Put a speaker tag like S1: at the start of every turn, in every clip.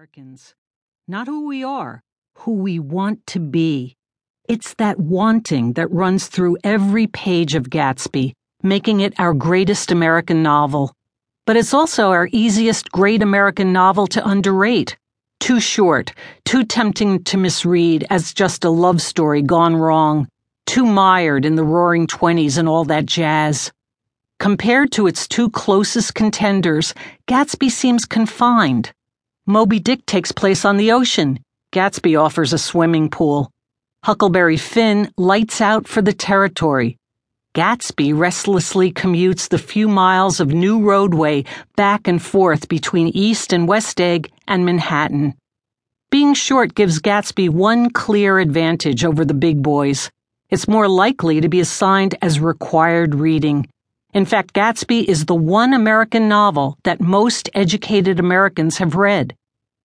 S1: Americans. Not who we are, who we want to be. It's that wanting that runs through every page of Gatsby, making it our greatest American novel. But it's also our easiest great American novel to underrate. Too short, too tempting to misread as just a love story gone wrong, too mired in the roaring twenties and all that jazz. Compared to its two closest contenders, Gatsby seems confined Moby Dick takes place on the ocean. Gatsby offers a swimming pool. Huckleberry Finn lights out for the territory. Gatsby restlessly commutes the few miles of new roadway back and forth between East and West Egg and Manhattan. Being short gives Gatsby one clear advantage over the big boys. It's more likely to be assigned as required reading. In fact, Gatsby is the one American novel that most educated Americans have read.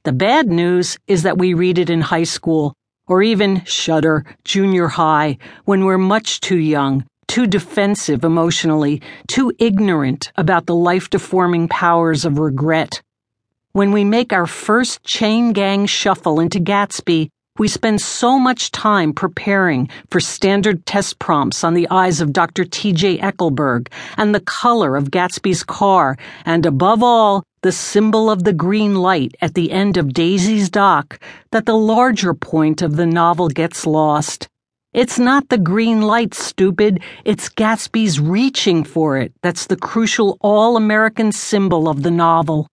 S1: The bad news is that we read it in high school, or even, shudder, junior high, when we're much too young, too defensive emotionally, too ignorant about the life deforming powers of regret. When we make our first chain gang shuffle into Gatsby, we spend so much time preparing for standard test prompts on the eyes of Dr. T.J. Eckleburg and the color of Gatsby's car, and above all, the symbol of the green light at the end of Daisy's dock, that the larger point of the novel gets lost. It's not the green light, stupid. It's Gatsby's reaching for it that's the crucial all American symbol of the novel.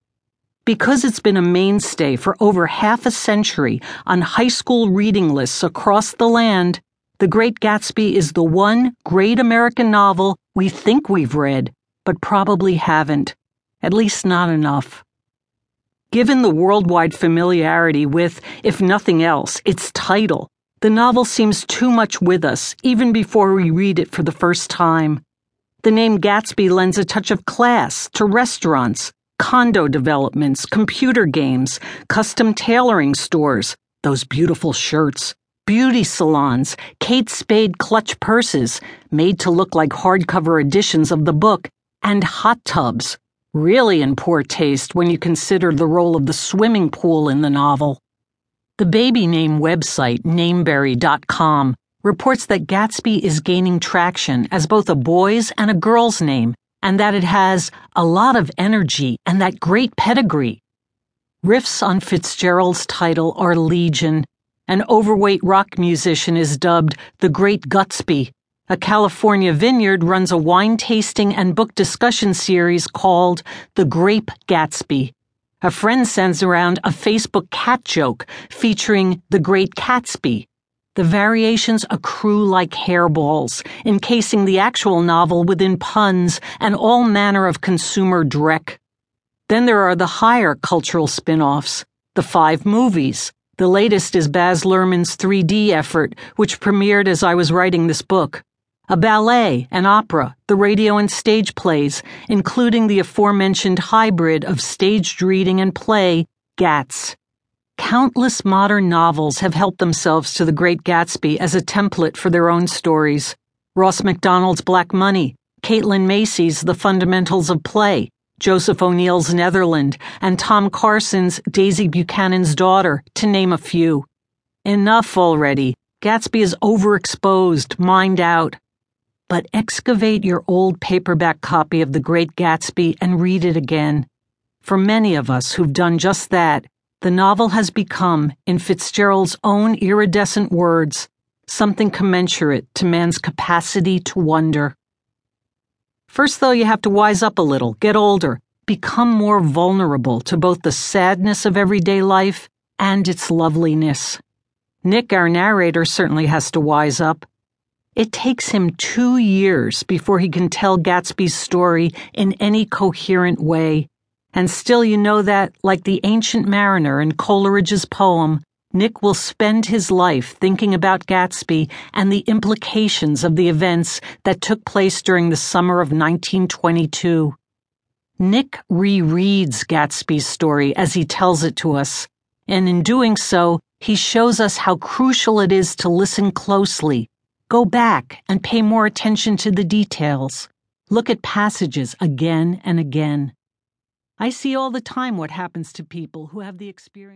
S1: Because it's been a mainstay for over half a century on high school reading lists across the land, The Great Gatsby is the one great American novel we think we've read, but probably haven't at least not enough. Given the worldwide familiarity with, if nothing else, its title, the novel seems too much with us even before we read it for the first time. The name Gatsby lends a touch of class to restaurants, condo developments, computer games, custom tailoring stores, those beautiful shirts, beauty salons, Kate Spade clutch purses, made to look like hardcover editions of the book, and hot tubs really in poor taste when you consider the role of the swimming pool in the novel. The baby name website, nameberry.com, reports that Gatsby is gaining traction as both a boy's and a girl's name, and that it has a lot of energy and that great pedigree. Riffs on Fitzgerald's title are legion. An overweight rock musician is dubbed the Great Gutsby a California vineyard runs a wine tasting and book discussion series called The Grape Gatsby. A friend sends around a Facebook cat joke featuring the Great Catsby. The variations accrue like hairballs, encasing the actual novel within puns and all manner of consumer dreck. Then there are the higher cultural spin offs, the five movies. The latest is Baz Luhrmann's 3D effort, which premiered as I was writing this book a ballet, an opera, the radio and stage plays, including the aforementioned hybrid of staged reading and play, Gatz. Countless modern novels have helped themselves to The Great Gatsby as a template for their own stories. Ross Macdonald's Black Money, Caitlin Macy's The Fundamentals of Play, Joseph O'Neill's Netherland, and Tom Carson's Daisy Buchanan's Daughter, to name a few. Enough already. Gatsby is overexposed, mined out but excavate your old paperback copy of The Great Gatsby and read it again. For many of us who've done just that, the novel has become, in Fitzgerald's own iridescent words, something commensurate to man's capacity to wonder. First, though, you have to wise up a little, get older, become more vulnerable to both the sadness of everyday life and its loveliness. Nick, our narrator, certainly has to wise up. It takes him two years before he can tell Gatsby's story in any coherent way. And still, you know that, like the ancient mariner in Coleridge's poem, Nick will spend his life thinking about Gatsby and the implications of the events that took place during the summer of 1922. Nick rereads Gatsby's story as he tells it to us, and in doing so, he shows us how crucial it is to listen closely Go back and pay more attention to the details. Look at passages again and again. I see all the time what happens to people who have the experience.